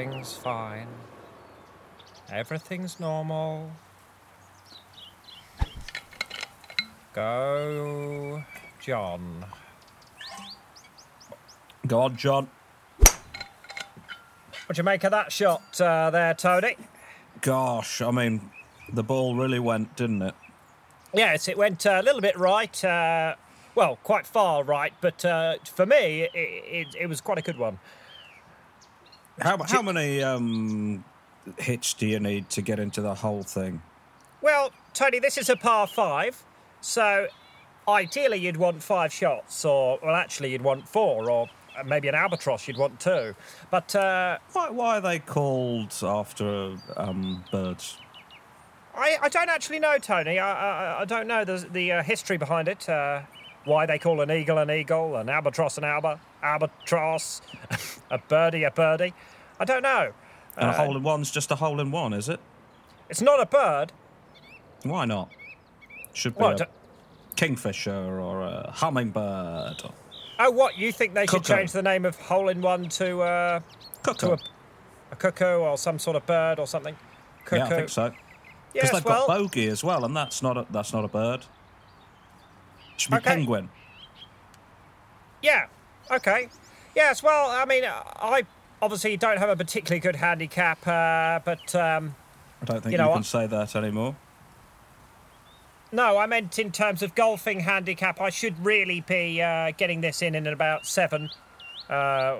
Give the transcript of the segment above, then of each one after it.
Everything's fine. Everything's normal. Go, John. Go on, John. What'd you make of that shot uh, there, Tony? Gosh, I mean, the ball really went, didn't it? Yes, it went a little bit right. Uh, well, quite far right, but uh, for me, it, it, it was quite a good one. How, how many um, hits do you need to get into the whole thing? Well, Tony, this is a par five, so ideally you'd want five shots, or well, actually you'd want four, or maybe an albatross you'd want two. But uh, Why, why are they called after um, birds? I, I don't actually know, Tony. I, I, I don't know the, the uh, history behind it. Uh, why they call an eagle an eagle, an albatross an alba, albatross, a birdie a birdie. I don't know. And a Uh, hole in one's just a hole in one, is it? It's not a bird. Why not? Should be What? a kingfisher or a hummingbird. Or Oh, what? You think they should change the name of hole in one to, uh, to a, a cuckoo or some sort of bird or something? Cuckoo. Yeah, I think so. Because Yes, they've well, got bogey as well, and that's not a, that's not a bird. Should be Okay. penguin. yeah. Okay. Yes. Well, I mean, I obviously don't have a particularly good handicap, uh, but um, I don't think You you, can what? say that anymore. no, I meant in terms of golfing handicap, I should really be uh, getting this in in about seven. Uh,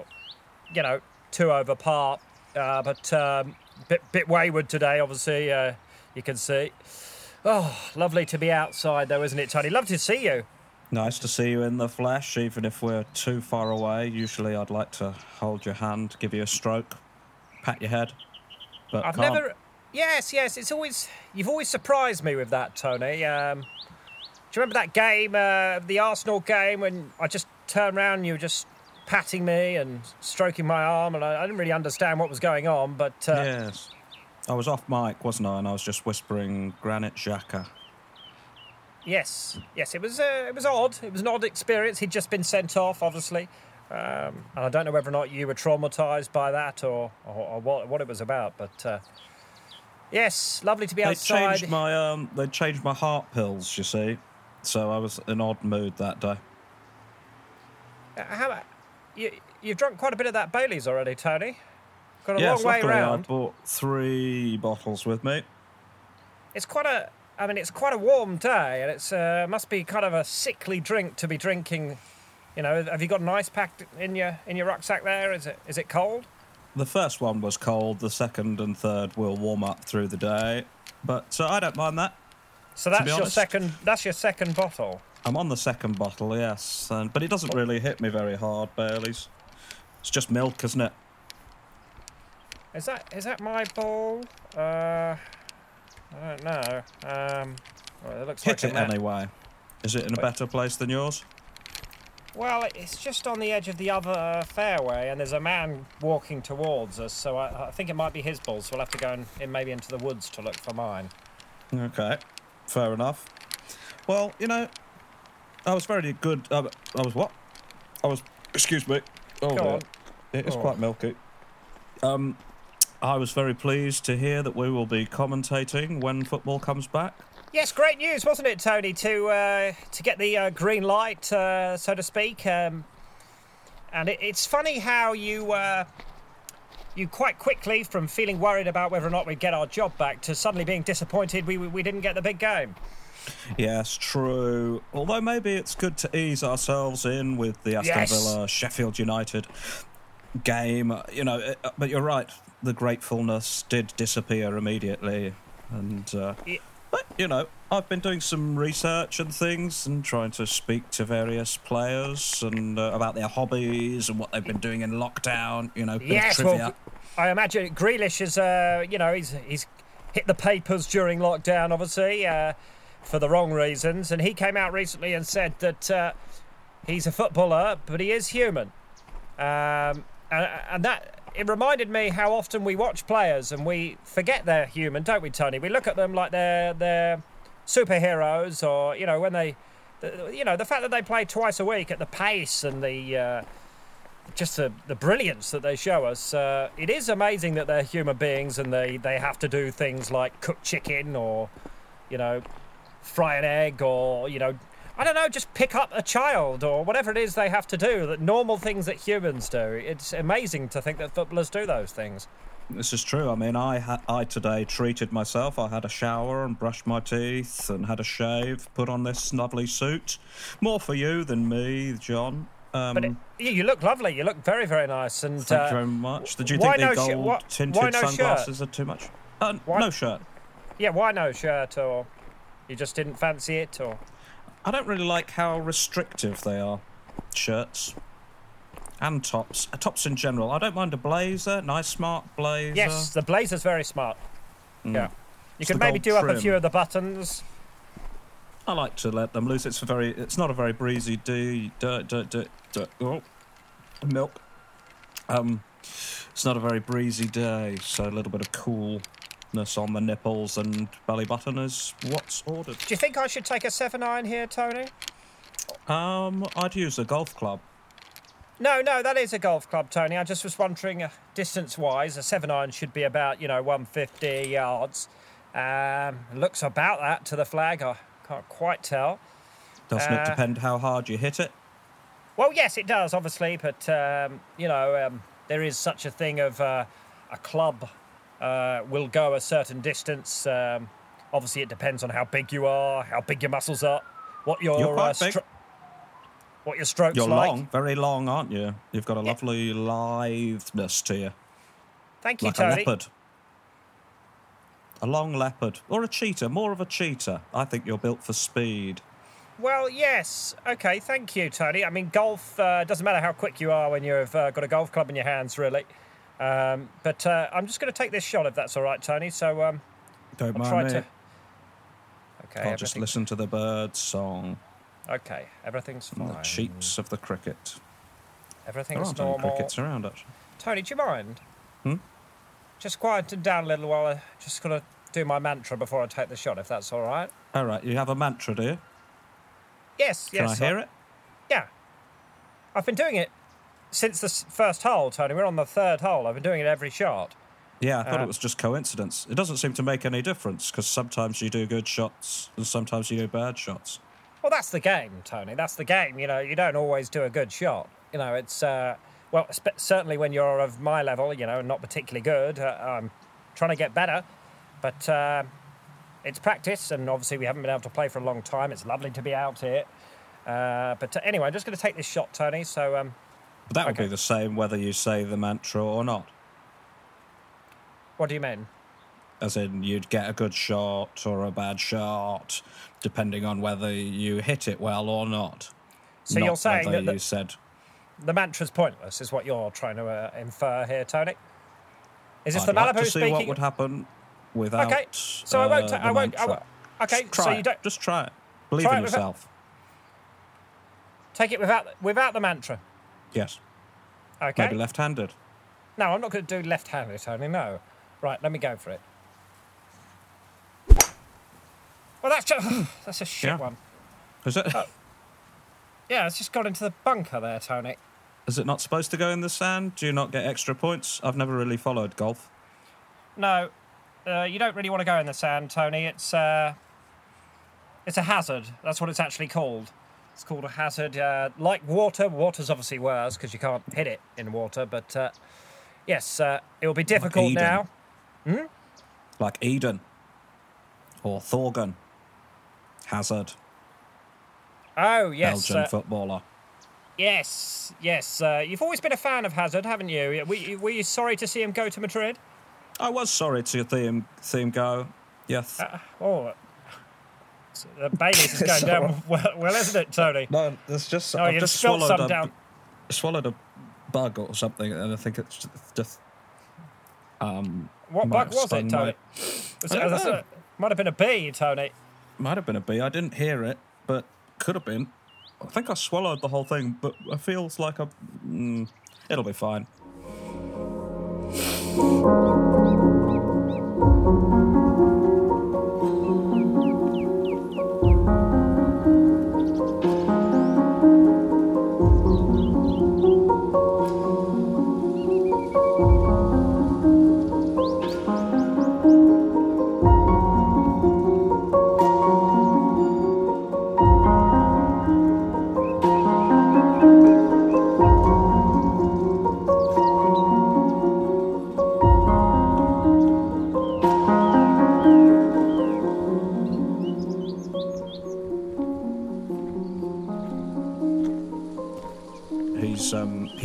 you know, two over par, uh, but um, bit bit wayward today. Obviously, uh, you can see. Oh, lovely to be outside, though, isn't it, Tony? Love to see you. Nice to see you in the flesh, even if we're too far away. Usually, I'd like to hold your hand, give you a stroke, pat your head, but I've can't. never. Yes, yes. It's always you've always surprised me with that, Tony. Um, do you remember that game, uh, the Arsenal game, when I just turned around and you were just patting me and stroking my arm, and I, I didn't really understand what was going on, but uh, Yes, I was off mic, wasn't I? And I was just whispering Granit Xhaka. yes, yes, it was uh, it was odd. It was an odd experience. He'd just been sent off, obviously, um, and I don't know whether or not you were traumatised by that or or, or what what it was about, but. Uh, Yes, lovely to be They outside. changed my um, they changed my heart pills. You see, so I was in odd mood that day. Uh, How, you, you've drunk quite a bit of that Bailey's already, Tony. Got a yes, long way luckily I bought three bottles with me. It's quite a, I mean, it's quite a warm day, and it's uh, must be kind of a sickly drink to be drinking. You know, have you got an ice pack in your in your rucksack there? Is it is it cold? The first one was cold. The second and third will warm up through the day, but uh, I don't mind that. So that's your second. That's your second bottle. I'm on the second bottle, yes, and, but it doesn't really hit me very hard, Bailey's. It's just milk, isn't it? Is that is that my ball? Uh, I don't know. Um, well, it looks Hit like it anyway. Is it in a better place than yours? Well, it's just on the edge of the other fairway, and there's a man walking towards us. So I, I think it might be his ball. So we'll have to go in, in maybe into the woods to look for mine. Okay, fair enough. Well, you know, I was very good. Uh, I was what? I was. Excuse me. Oh, Go dear. on. It is Oh. quite milky. Um, I was very pleased to hear that we will be commentating when football comes back. Yes, great news, wasn't it, Tony? To uh, to get the uh, green light, uh, so to speak. Um, and it, it's funny how you uh, you quite quickly, from feeling worried about whether or not we'd get our job back, to suddenly being disappointed we we, we didn't get the big game. Yes, true. Although maybe it's good to ease ourselves in with the Aston Yes. Villa Sheffield United game. You know, uh, but you're right. The gratefulness did disappear immediately, and uh, Ye- but you know, I've been doing some research and things, and trying to speak to various players and uh, about their hobbies and what they've been doing in lockdown. You know, Yes, trivia. well, I imagine Grealish is, uh, you know, he's he's hit the papers during lockdown, obviously, uh, for the wrong reasons, and he came out recently and said that uh, he's a footballer, but he is human, um, and, and that it reminded me how often we watch players and we forget they're human, don't we, Tony? We look at them like they're they're superheroes, or you know, when they, the, you know, the fact that they play twice a week at the pace and the. Uh, just the, the brilliance that they show us. Uh, it is amazing that they're human beings and they, they have to do things like cook chicken or, you know, fry an egg or, you know, I don't know, just pick up a child or whatever it is they have to do, that normal things that humans do. It's amazing to think that footballers do those things. This is true. I mean, I ha- I today treated myself. I had a shower and brushed my teeth and had a shave. Put on this lovely suit. More for you than me, John. Um, But it, you look lovely. You look very, very nice. And thank uh, you very much. Did you think the no gold why- tinted why no shirt? sunglasses are too much? Uh, Why- no shirt. yeah, why no shirt or you just didn't fancy it or I don't really like how restrictive they are. Shirts and tops. Uh, tops in general. I don't mind a blazer. Nice, smart blazer. yes, the blazer's very smart. Mm. Yeah, you could maybe do up a few of the buttons. I like to let them loose. It's a very. It's not a very breezy day. D- oh, milk. Um, it's not a very breezy day, so a little bit of coolness on the nipples and belly button is what's ordered. Do you think I should take a seven iron here, Tony? Um, I'd use a golf club. No, no, that is a golf club, Tony. I just was wondering, uh, distance-wise, a seven iron should be about you know 150 yards. Um, looks about that to the flag. I can't quite tell. Doesn't it Uh, depend how hard you hit it? Well, yes, it does, obviously, but um, you know, um, there is such a thing of uh, a club uh, will go a certain distance. Um, obviously, it depends on how big you are, how big your muscles are, what your You're uh, big. what your strokes You're like. long, very long, aren't you? You've got a Yeah. lovely litheness to you, Thank you, like a leopard. A long leopard or a cheetah, more of a cheetah. I think you're built for speed. Well, yes. Okay, thank you, Tony. I mean, golf uh, doesn't matter how quick you are when you've uh, got a golf club in your hands, really. Um, but uh, I'm just going to take this shot if that's all right, Tony. So um, Don't I'll mind try me. to. Okay, I'll just listen to the bird song. Okay, everything's fine. and The cheeps of the cricket. There Everything's aren't any normal. crickets around, actually. Tony, do you mind? Hmm? Just quieten down a little while I just got to do my mantra before I take the shot, if that's all right. All right, you have a mantra, do you? Yes, Can yes. Can I hear it? Yeah. I've been doing it since the first hole, Tony. We're on the third hole. I've been doing it every shot. Yeah, I thought Uh, it was just coincidence. It doesn't seem to make any difference because sometimes you do good shots and sometimes you do bad shots. Well, that's the game, Tony. That's the game. You know, you don't always do a good shot. You know, it's uh, well, spe- certainly when you're of my level, you know, not particularly good. Uh, I'm trying to get better, but uh, it's practice, and obviously we haven't been able to play for a long time. It's lovely to be out here. Uh, but uh, anyway, I'm just going to take this shot, Tony. So, um, But that would Okay. be the same whether you say the mantra or not. what do you mean? As in, you'd get a good shot or a bad shot, depending on whether you hit it well or not. So Not you're saying that the- you said The mantra's pointless, is what you're trying to uh, infer here, Tony. Is this I'd the like Malibu to see speaking? what would happen without. Okay, so I won't. uh, ta- I won't. I won't okay, Just try so you don't Just try it. Believe Try in it without- yourself. take it without without the mantra. Yes. Okay. Maybe left-handed. No, I'm not going to do left-handed, Tony. No. Right, let me go for it. Well, that's just, that's a shit Yeah. one. Is it? Oh. Yeah, it's just got into the bunker there, Tony. Is it not supposed to go in the sand? Do you not get extra points? I've never really followed golf. No, uh, you don't really want to go in the sand, Tony. It's uh, it's a hazard. That's what it's actually called. It's called a hazard. Uh, like water, water's obviously worse because you can't hit it in water. But uh, yes, uh, it will be difficult Eden. now. Like Eden. Or Thorgan. Hazard. Oh yes, Belgian uh, footballer. yes, yes. Uh, you've always been a fan of Hazard, haven't you? Were, you- were you sorry to see him go to Madrid? I was sorry to see him, see him go. Yes. Uh, oh, so the Baileys is going down well, well, isn't it, Tony? no, there's just Oh, I've just swallowed some a, down. swallowed a bug or something, and I think it's just, um What bug was it, Tony? Was it, was it- might have been a bee, Tony. might have been a bee. I didn't hear it, but could have been. I think I swallowed the whole thing, but it feels like a. Mm, it'll be fine.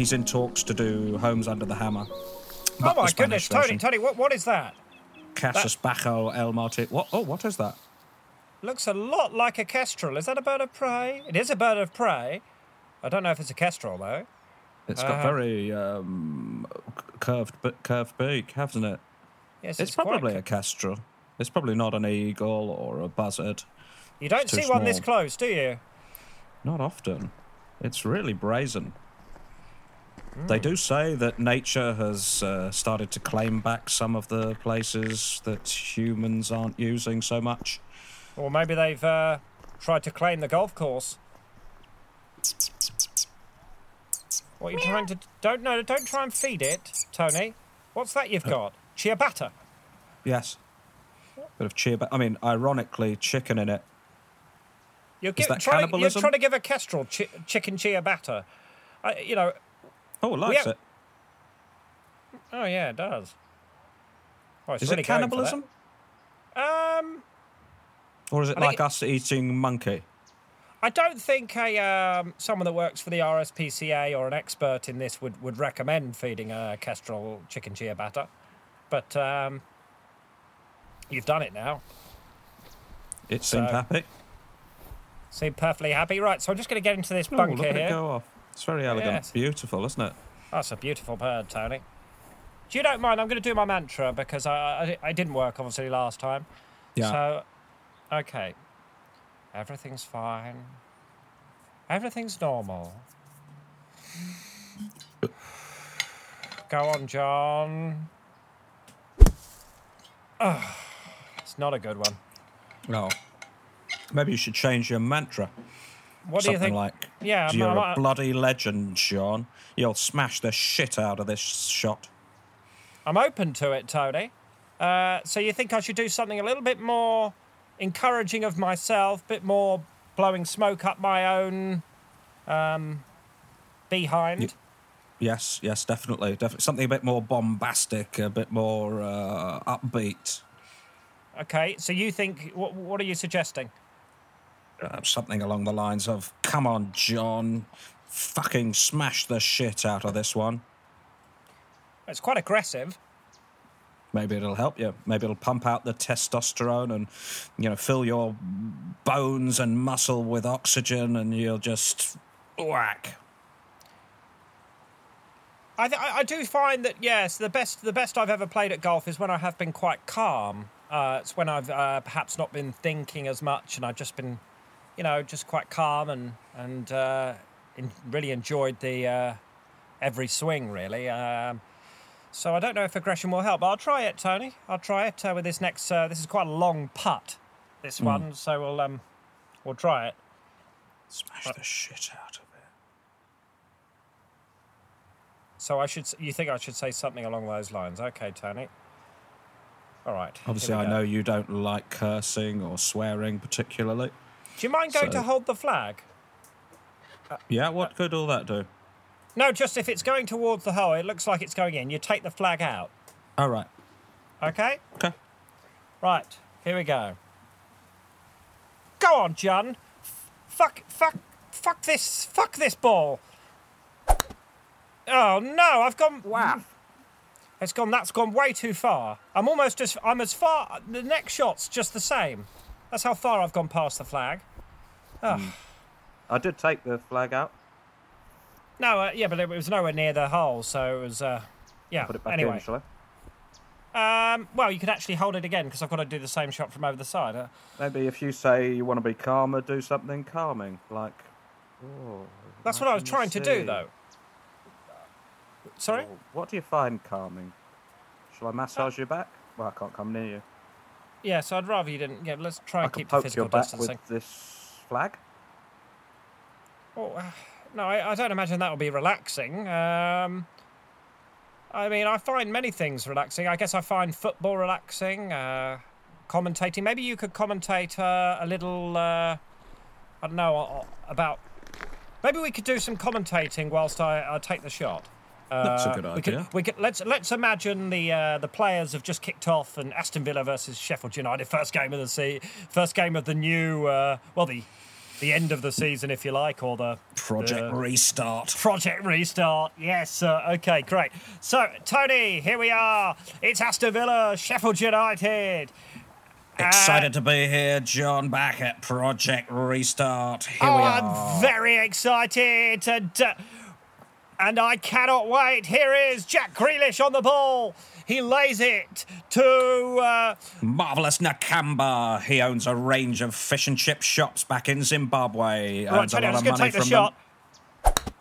He's in talks to do Homes Under the Hammer. Oh my goodness, Tony, version. Tony, what, what is that? Casus Bajo El Marti. What? Oh, what is that? Looks a lot like a kestrel. Is that a bird of prey? It is a bird of prey. I don't know if it's a kestrel though. It's got Uh, very um, curved, but curved beak, hasn't it? Yes, It's, quite probably a kestrel. It's probably not an eagle or a buzzard. You don't it's too see one this small. close, do you? Not often. It's really brazen. Hmm. They do say that nature has uh, started to claim back some of the places that humans aren't using so much. Or maybe they've uh, tried to claim the golf course. What are you trying to? Don't no, don't try and feed it, Tony. What's that you've got? Chia Ciabatta. Yes. Bit of but I mean, ironically, chicken in it. You're, Is gi- that trying, you're trying to give a kestrel chi- chicken ciabatta. I, you know. Oh, it likes Yeah. it. Oh yeah, it does. Oh, it's Is really it cannibalism? Um, Or is it I like us eating monkey? I don't think a um, someone that works for the RSPCA or an expert in this would, would recommend feeding a kestrel chicken ciabatta, but um, you've done it now. It seemed So- happy. Seem perfectly happy, right? So I'm just going to get into this Oh, bunker look at here. it go off. It's very elegant. Yes. Beautiful, isn't it? That's a beautiful bird, Tony. Do you don't mind? I'm going to do my mantra because I, I I didn't work obviously last time. Yeah. So, okay, everything's fine. Everything's normal. Go on, John. Oh, it's not a good one. No. Maybe you should change your mantra. What do Something you think? like, Yeah, I'm- you're I'm- a bloody legend, Sean. You'll smash the shit out of this shot. I'm open to it, Tony. Uh, so you think I should do something a little bit more encouraging of myself, a bit more blowing smoke up my own um, behind? Ye- Yes, yes, definitely. definitely. Something a bit more bombastic, a bit more uh, upbeat. Okay, so you think what? What are you suggesting? Uh, something along the lines of, come on, John. Fucking smash the shit out of this one. It's quite aggressive. Maybe it'll help you. Maybe it'll pump out the testosterone and, you know, fill your bones and muscle with oxygen and you'll just whack. I, th- I do find that yes, the best the best I've ever played at golf is when I have been quite calm. Uh, it's when I've uh, perhaps not been thinking as much, and I've just been, you know, just quite calm and and uh, in, really enjoyed the uh, every swing really. Um, so I don't know if aggression will help, but I'll try it, Tony. I'll try it uh, with this next. Uh, this is quite a long putt, this one, so we'll um, we'll try it. Smash the shit out of it. So I should. You think I should say something along those lines? Okay, Tony. All right. Obviously, I go. know you don't like cursing or swearing particularly. Do you mind going So- to hold the flag? Uh, yeah, what could all that do? No, just if it's going towards the hole, it looks like it's going in. You take the flag out. All right. Okay. Okay. Right. Here we go. Go on, John. F- fuck. Fuck. Fuck this. Fuck this ball. Oh no! I've gone. Wow. It's gone. That's gone way too far. I'm almost just. I'm as far. The next shot's just the same. That's how far I've gone past the flag. Oh. I did take the flag out. No, uh, yeah, but it was nowhere near the hole, so it was. Uh, yeah. Put it back anyway, shall I? um, well, you could actually hold it again because I've got to do the same shot from over the side. Uh, Maybe if you say you want to be calmer, do something calming, like. Oh, that's what I was trying to do, though. Sorry. What do you find calming? Shall I massage your back? Well, I can't come near you. Yes, I'd rather you didn't. Yeah, let's try I and keep the physical distancing. with this flag. Oh, uh, no, I, I don't imagine that will be relaxing. Um, I mean, I find many things relaxing. I guess I find football relaxing. Uh, commentating. Maybe you could commentate uh, a little. Uh, I don't know uh, about. Maybe we could do some commentating whilst I, I take the shot. That's a Uh, good we could, idea. we could let's let's imagine the uh, the players have just kicked off and Aston Villa versus Sheffield United first game of the se- first game of the new uh, well the the end of the season if you like or the Project the- Restart. Project Restart. Yes. Okay, great. So, Tony, here we are. It's Aston Villa, Sheffield United. Excited to be here, John, back at Project Restart. Here oh, we are. I'm very excited. And, uh, and I cannot wait. Here is Jack Grealish on the ball. He lays it to. Uh, Marvelous Nakamba. He owns a range of fish and chip shops back in Zimbabwe. right, Earns a lot of going to money take the from them. shot.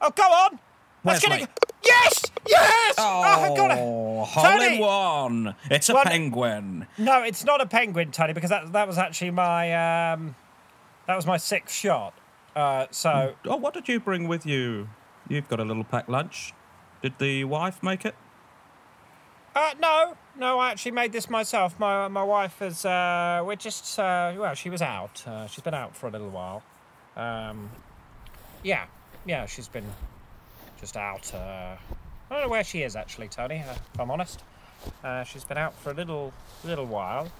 Oh, go on. That's Wesley. gonna- Yes! Yes! Oh, it. hole in one. It's a Well, penguin. No, it's not a penguin, Tony, because that that was actually my um, that was my sixth shot. Uh, so Oh, what did you bring with you? You've got a little packed lunch. Did the wife make it? uh, no, no, I actually made this myself. My my wife is uh, we're just uh, well, she was out. Uh, she's been out for a little while. Um, yeah, yeah, she's been just out. Uh, I don't know where she is actually, Tony. Uh, if I'm honest, uh, she's been out for a little little while.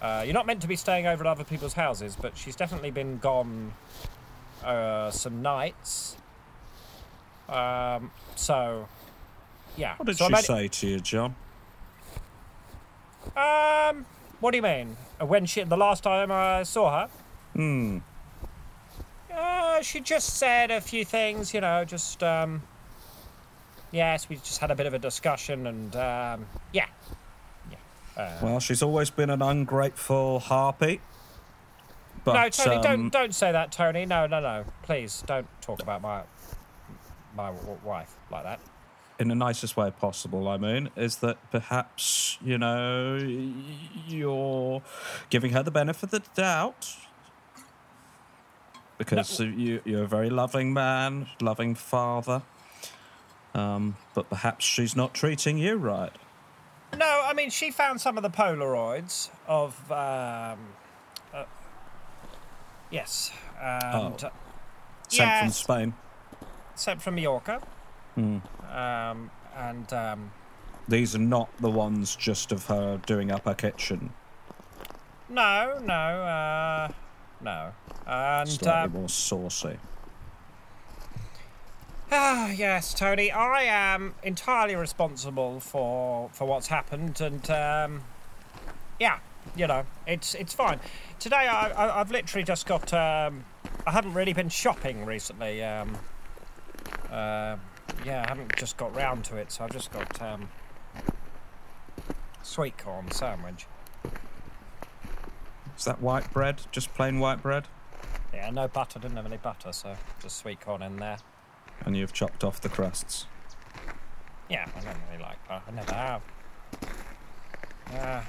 Uh, you're not meant to be staying over at other people's houses, but she's definitely been gone uh, some nights. Um, so, yeah. What did so she made- say to you, John? Um, what do you mean? Uh, When she the last time I saw her? Hmm. Uh, she just said a few things, you know, just um. Yes, we just had a bit of a discussion, and um, yeah, yeah. Uh, Well, she's always been an ungrateful harpy. But, no, Tony, um, don't don't say that, Tony. No, no, no. Please don't talk about my my w- wife like that. in the nicest way possible, I mean, is that perhaps, you know, you're giving her the benefit of the doubt. Because you, you're a very loving man, loving father. Um, but perhaps she's not treating you right. No, I mean she found some of the Polaroids of um, uh, yes, and Oh. Sent from Spain. Sent from Mallorca, Hmm. um, and um, These are not the ones just of her doing up her kitchen. no, no, uh, no, and Slightly um, more saucy. ah, yes, Tony, I am entirely responsible for for what's happened, and um, yeah, you know, it's it's fine. Today, I, I I've literally just got. Um, I haven't really been shopping recently. Um, uh, yeah, I haven't just got round to it, so I've just got um, sweet corn sandwich. Is that white bread? Just plain white bread? Yeah, no butter. Didn't have any butter, so just sweet corn in there. And you've chopped off the crusts. Yeah, I don't really like butter. I never have. Uh,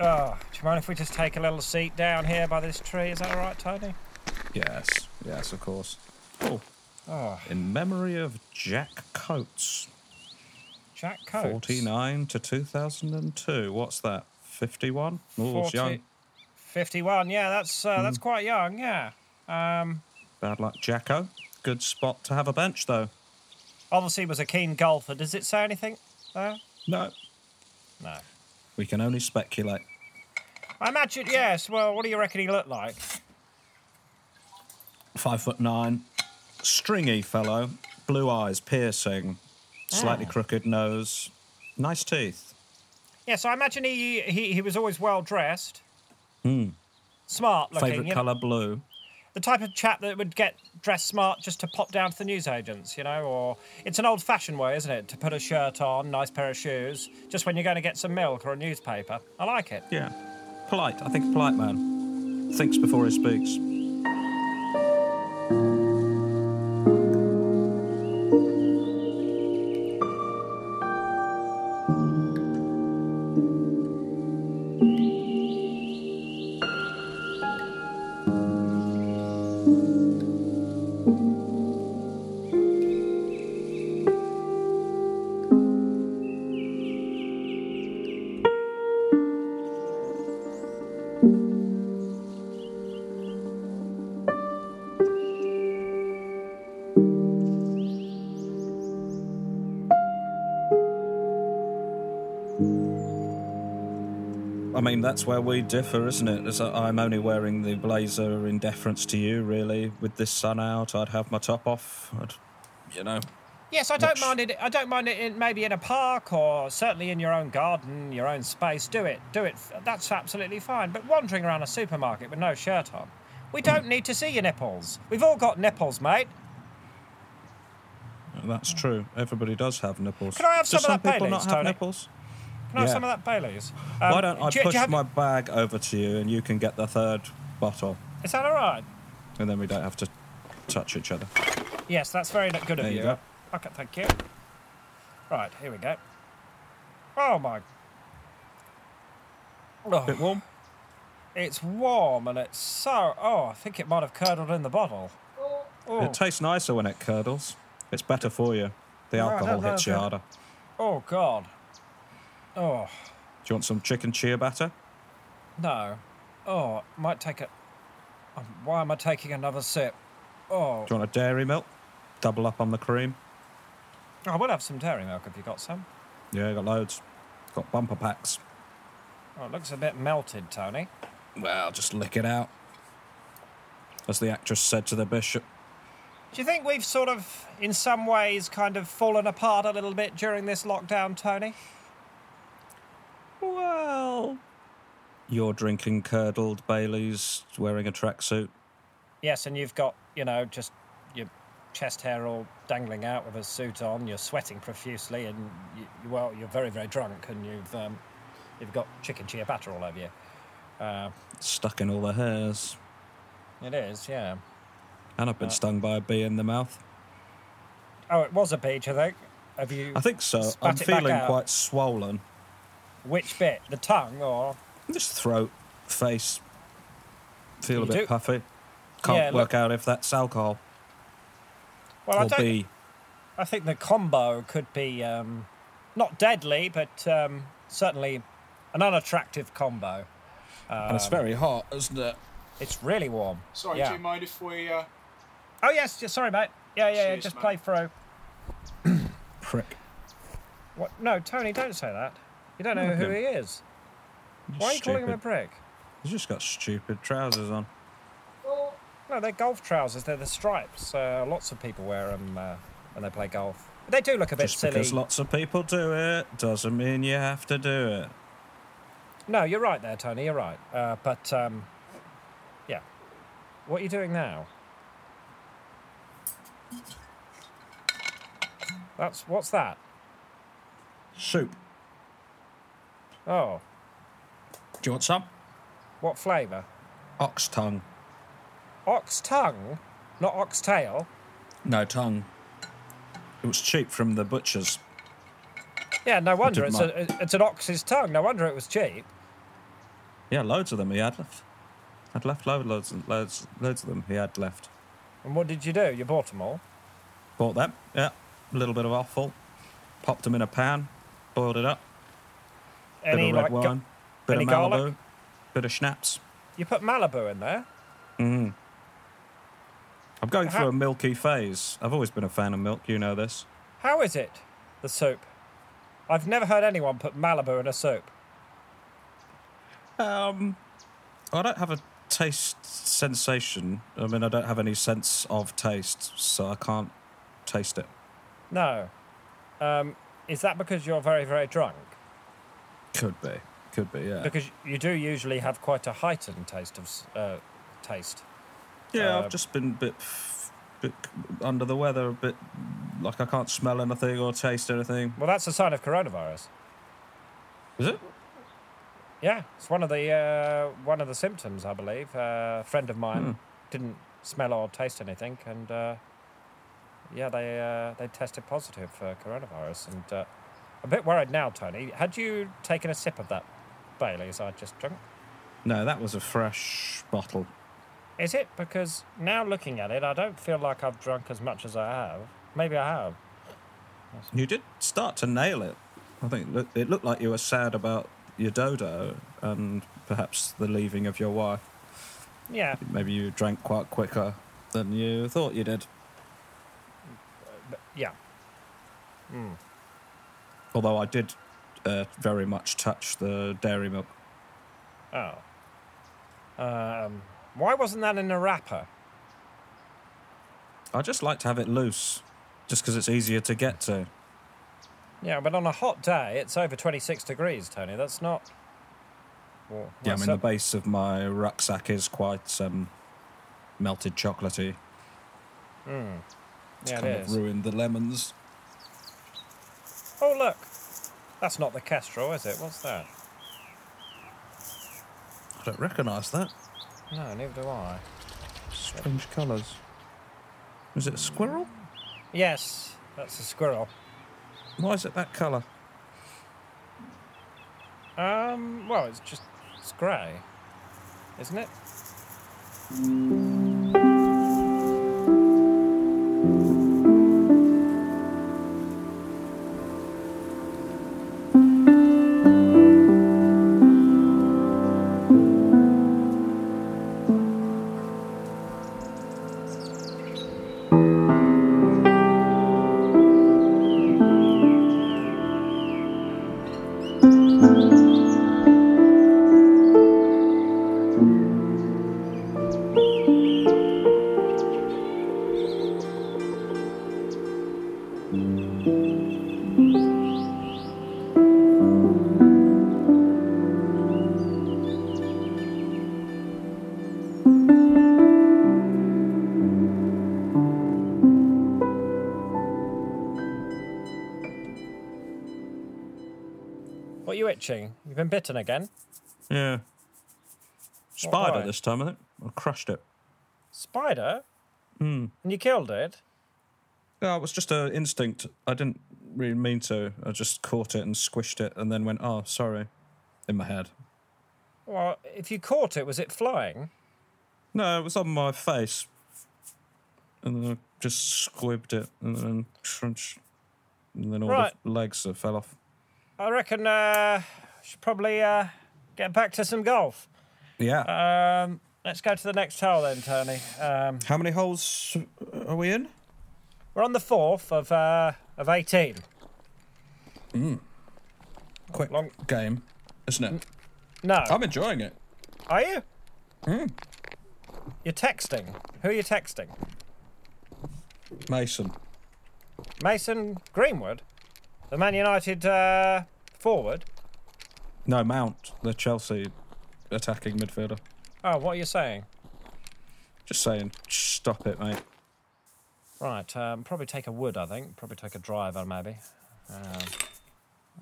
oh, do you mind if we just take a little seat down here by this tree? Is that all right, Tony? Yes, yes, of course. Oh, Oh, in memory of Jack Coates, Jack Coates. 49 to 2002. What's that? 51? Oh, it's 40 young. 51, yeah, that's uh, Hmm. that's quite young, yeah. Um, Bad luck, Jacko. Good spot to have a bench, though. obviously was a keen golfer. Does it say anything there? No, No. we can only speculate. I imagine, yes. Well, what do you reckon he looked like? Five foot nine, stringy fellow, blue eyes, piercing, slightly Ah. crooked nose, nice teeth. Yeah, so I imagine he he, he was always well dressed. Hmm. Smart looking. Favorite you know, colour blue. the type of chap that would get dressed smart just to pop down to the newsagents, you know, or it's an old fashioned way, isn't it? To put a shirt on, nice pair of shoes, just when you're going to get some milk or a newspaper. I like it. Yeah, polite. I think a polite man thinks before he speaks. I mean, that's where we differ, isn't it? I'm only wearing the blazer in deference to you, really. With this sun out, I'd have my top off. I'd, you know. Yes, I don't mind it. I don't mind it. In, maybe in a park or certainly in your own garden, your own space. Do it. Do it. That's absolutely fine. But wandering around a supermarket with no shirt on, we hmm. don't need to see your nipples. We've all got nipples, mate. That's true. Everybody does have nipples. Can I have Do some of some that people Baileys, not have Tony? nipples? Can I have some of that Bailey's? Why Um, don't I do you- do push you have- my bag over to you and you can get the third bottle, Is that all right? and then we don't have to touch each other. Yes, that's very good of There you you. go. Okay, thank you. Right, here we go. Oh my. Oh, Bit warm? it's warm and it's so. Oh, I think it might have curdled in the bottle. Oh, It tastes nicer when it curdles. It's better for you. The No, I alcohol know hits you harder. oh God. Oh Do you want some chicken ciabatta? no. Oh, might take a. um, Why am I taking another sip? Oh, Do you want a dairy milk? Double up on the cream? I will have some dairy milk if you got some. Yeah, got loads. Got bumper packs. Oh, it looks a bit melted, Tony. Well, just lick it out. As the actress said to the bishop. Do you think we've sort of, in some ways, kind of fallen apart a little bit during this lockdown, Tony? Well. You're drinking curdled Baileys, wearing a tracksuit. Yes, and you've got, you know, just your chest hair all dangling out with a suit on. You're sweating profusely, and you, you- well, you're very, very drunk, and you've um, you've got chicken ciabatta all over you. Uh, Stuck in all the hairs. it is, yeah. And I've been Uh. stung by a bee in the mouth. Oh, it was a beach, I think. Have you? I think so. I'm feeling quite swollen. Which bit? The tongue, or Just throat, face. Feel You a bit do- puffy. Can't Yeah, work out if that's alcohol well, I don't. bee. I think the combo could be um, not deadly, but um, certainly an unattractive combo. and it's very hot, isn't it? It's really warm. Sorry, yeah. do you mind if we? Uh, Oh yes, just, sorry, mate. Yeah, yeah, yeah. Just mate. play through. Prick. What? No, Tony, don't say that. You don't know who Okay. he is. Why are you calling him a prick? He's just got stupid trousers on. No, they're golf trousers. They're the stripes. Uh, lots of people wear them uh, when they play golf. But They do look a bit Just silly. because lots of people do it doesn't mean you have to do it. No, you're right there, Tony. You're right. Uh, but um, yeah, what are you doing now? That's what's that? Soup. Oh, Do you want some? what flavour? Ox tongue. Ox tongue, not ox tail? No tongue. It was cheap from the butchers. Yeah, no wonder it's, a, it's an ox's tongue. No wonder it was cheap. Yeah, loads of them he had left. I'd left loads, loads, loads, loads of them he had left. And what did you do? You bought them all. Bought them. Yeah, a little bit of offal. Popped them in a pan. Boiled it up. Any bit of red like wine. bit any of Malibu. garlic? Bit of schnapps. you put Malibu in there. Mm. I'm going How- through a milky phase. I've always been a fan of milk. You know this. How is it? The soup. I've never heard anyone put Malibu in a soup. Um, I don't have a taste sensation. I mean, I don't have any sense of taste, so I can't taste it. No. Um, is that because you're very, very drunk? Could be. Could be. Yeah. Because you do usually have quite a heightened taste of uh, taste. Yeah, uh, I've just been a bit, bit under the weather, a bit like I can't smell anything or taste anything. Well, that's a sign of coronavirus. Is it? Yeah, it's one of the uh, one of the symptoms, I believe. Uh, a friend of mine Hmm. didn't smell or taste anything, and uh, yeah, they uh, they tested positive for coronavirus. And uh, I'm a bit worried now, Tony. Had you taken a sip of that Bailey's I just drunk? No, that was a fresh bottle. Is it? Because now looking at it, I don't feel like I've drunk as much as I have. Maybe I have. You did start to nail it. I think it look- it looked like you were sad about your dodo and perhaps the leaving of your wife. Yeah, Maybe you drank quite quicker than you thought you did. yeah. Mm. Although I did uh, very much touch the dairy milk. Oh. Um, why wasn't that in a wrapper? I just like to have it loose, just because it's easier to get to. Yeah, but on a hot day, it's over 26 degrees, Tony. That's not. Well, Yeah, I mean, the base of my rucksack is quite um, melted chocolatey. Mm. It's Yeah, kind it of ruined the lemons. Oh, look. That's not the Kestrel, is it? What's that? I don't recognise that. No, neither do I. Strange colours. Is it a squirrel? Yes, that's a squirrel. Why is it that colour? Um, well, it's just. It's grey. Isn't it? Itching? You've been bitten again? Yeah. Spider this time, I think. I crushed it. Spider? Hmm. And you killed it? Yeah, it was just an instinct. I didn't really mean to. I just caught it and squished it and then went, oh, sorry, in my head. Well, if you caught it, was it flying? No, it was on my face. And then I just squibbed it and then crunch. And then all Right. the legs fell off. I reckon uh, should probably uh, get back to some golf. Yeah. Um, let's go to the next hole then, Tony. Um, How many holes are we in? we're on the fourth of uh, of eighteen. Quick Long- game, isn't it? No, I'm enjoying it. are you? You're texting. Who are you texting? Mason. Mason Greenwood, the Man United uh, forward. No, Mount, the Chelsea attacking midfielder. Oh, what are you saying? Just saying, stop it, mate. Right, um, probably take a wood. I think probably take a driver, maybe. Um,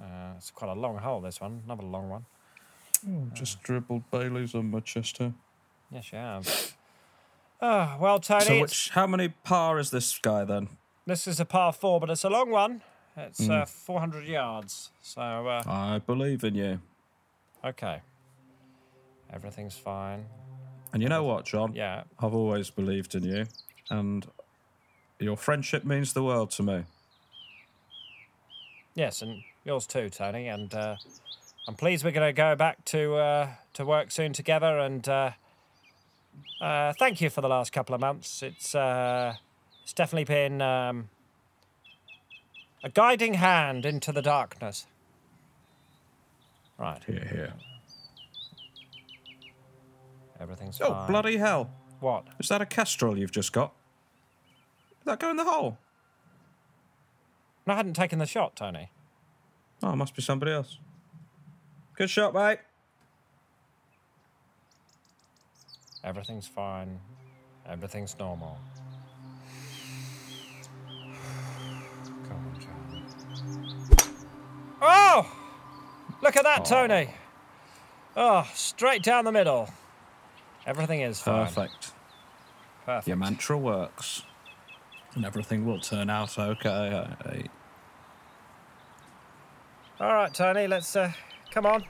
uh, it's quite a long hole. This one, another long one. Just dribbled Bailey's on my chest here. Yes, you have. Oh, well, Tony, So, which, how many par is this guy then? this is a par four, but it's a long one. It's uh, 400 yards. So, uh, I believe in you. Okay. Everything's fine. And you know what, John? Yeah. I've always believed in you, and your friendship means the world to me. Yes, and yours too, Tony. And uh, I'm pleased we're going to go back to uh, to work soon together. And uh, uh, thank you for the last couple of months. It's uh, it's definitely been um, a guiding hand into the darkness. Right, Here, here. everything's Oh, fine. bloody hell. What? Is that a Castrol you've just got? Did that go in the hole? I hadn't taken the shot, Tony. Oh, it must be somebody else. Good shot, mate. Everything's fine. Everything's normal. Look at that, Tony. Oh, straight down the middle. Everything is fine. Perfect. Perfect. Your mantra works. And everything will turn out okay. All right, Tony, let's uh, come on.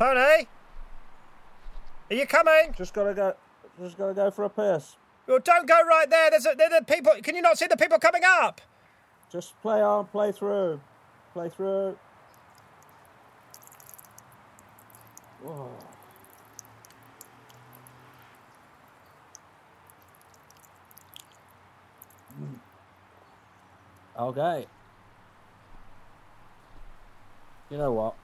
Tony? Are you coming? Just gotta go. Just gotta go for a piss. Well, don't go right there. There's a, there are the people. Can you not see the people coming up? Just play on, play through. Play through. Whoa. Okay. You know what?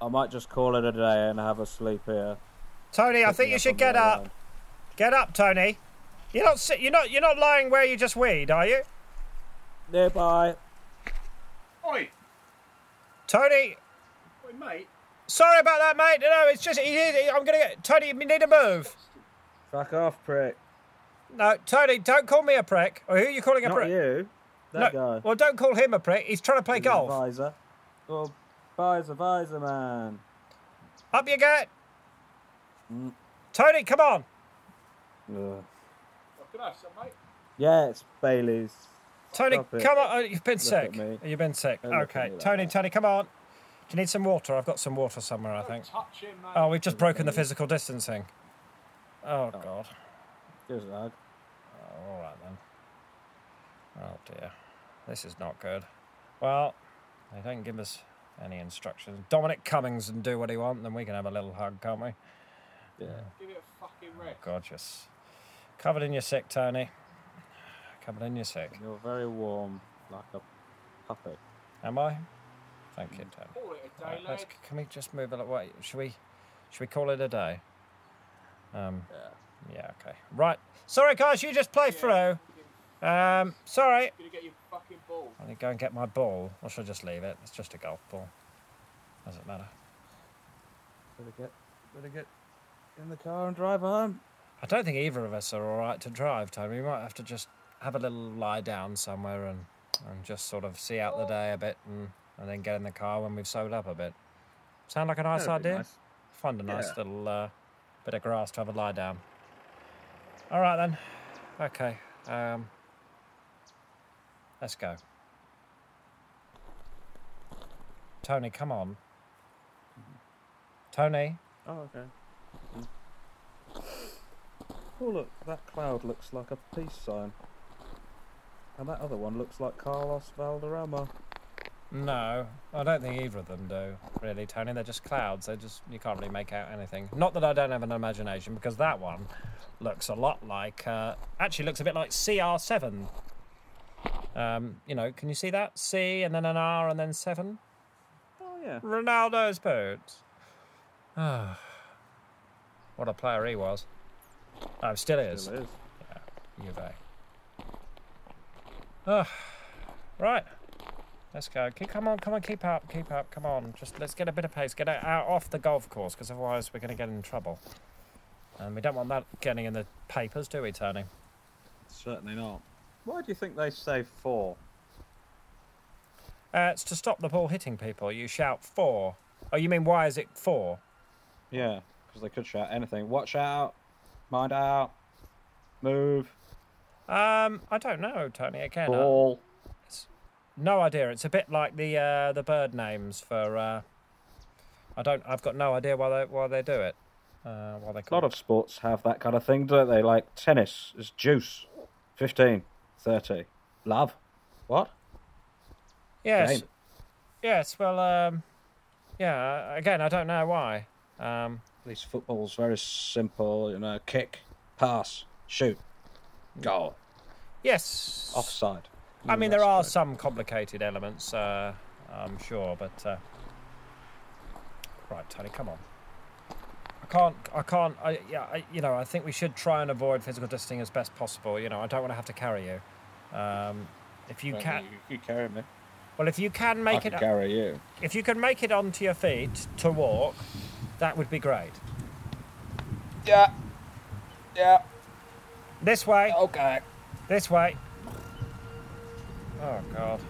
I might just call it a day and have a sleep here. Tony, I think you should get up. home. Get up, Tony. You're not sit. You're not. You're not lying where you just weed, are you, Nearby. Oi, Tony? oi, mate. Sorry about that, mate. No, it's just. He, he- I'm gonna get Tony. You need to move. Fuck off, prick. No, Tony, don't call me a prick. Or who are you calling a Not prick? you. That no, guy. well, don't call him a prick. He's trying to play He's golf. Visor. Oh, visor, visor, man. Up you get. Mm. Tony, come on. Ugh. What can I have some, mate? Yeah, it's Bailey's. Tony, Stop it. come on. Oh, you've been Look sick. me. You've been sick. Don't look at Okay, me like Tony, that. Tony, come on. Do you need some water? I've got some water somewhere, I Don't think. touch him, mate. Oh, we've just broken the physical distancing. Oh, oh. God. Here's a hug. Oh, all right then. Oh dear, this is not good. Well, they don't give us any instructions. Dominic Cummings and do what he wants, then we can have a little hug, can't we? Yeah. Give it a fucking rest. Gorgeous. Covered in your sick, Tony. Covered in your sick. You're very warm, like a puppy. Am I? Thank you, Tony. Call it a day, Right, let's, can we just move a little? way? should we? Should we call it a day? Um. Yeah. Yeah. Okay. Right. Sorry, guys. You just play through. Um. Sorry. Gonna get your fucking ball. I need to go and get my ball, or should I just leave it? It's just a golf ball. Doesn't matter. Better get, better get in the car and drive home. I don't think either of us are all right to drive, Tony. We might have to just have a little lie down somewhere and, and just sort of see out the day a bit and, and then get in the car when we've sewed up a bit. Sound like a nice That'd idea? nice. Find a nice Yeah. little uh, bit of grass to have a lie down. All right then. Okay. Um, let's go. Tony, come on. Tony. Oh, okay. Oh, look, that cloud looks like a peace sign. And that other one looks like Carlos Valderrama. No, I don't think either of them do, really, Tony. They're just clouds. They're just you can't really make out anything. Not that I don't have an imagination, because that one looks a lot like, uh, actually looks a bit like CR7. Um, you know, can you see that? C and then an R and then seven. Oh, yeah. Ronaldo's boots. Ah, what a player he was. Oh, still is. Still is. Juve. Ah, right. Let's go. Keep, come on, come on, keep up, keep up, come on. Just let's get a bit of pace. Get out, out off the golf course, because otherwise we're going to get in trouble. And we don't want that getting in the papers, do we, Tony? Certainly not. Why do you think they say four? Uh, it's to stop the ball hitting people. You shout four. Oh, you mean why is it four? Yeah, because they could shout anything. Watch out, mind out, move, Um, I don't know, Tony. Again, I- ball. no idea. It's a bit like the uh, the bird names for. Uh, I don't. I've got no idea why they why they do it. Uh, why they A call lot of sports have that kind of thing, don't they? Like tennis is deuce, 15, 30. Love. What? Yes. Game. Yes. Well. Um. Yeah. Again, I don't know why. Um. Least football's very simple, you know, kick, pass, shoot, goal, Yes. offside. I mean, there are some complicated elements. Uh, I'm sure, but. Uh... Right, Tony, come on. I can't. I can't. I, yeah. I, you know, I think we should try and avoid physical distancing as best possible. You know, I don't want to have to carry you. Um, if you great. can, You, you carry me. well, if you can I make can it, carry you. if you can make it onto your feet to walk, that would be great. Yeah. Yeah. This way. Okay. This way. Oh God.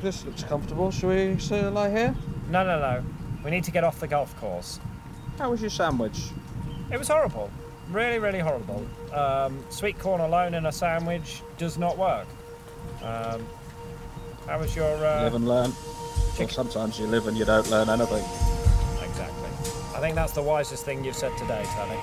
This looks comfortable. Shall we sit lie here? No, no, no. We need to get off the golf course. How was your sandwich? It was horrible. Really, really horrible. Um, sweet corn alone in a sandwich does not work. Um, how was your? Uh, live and learn. Well, sometimes you live and you don't learn anything. I think that's the wisest thing you've said today, Tony.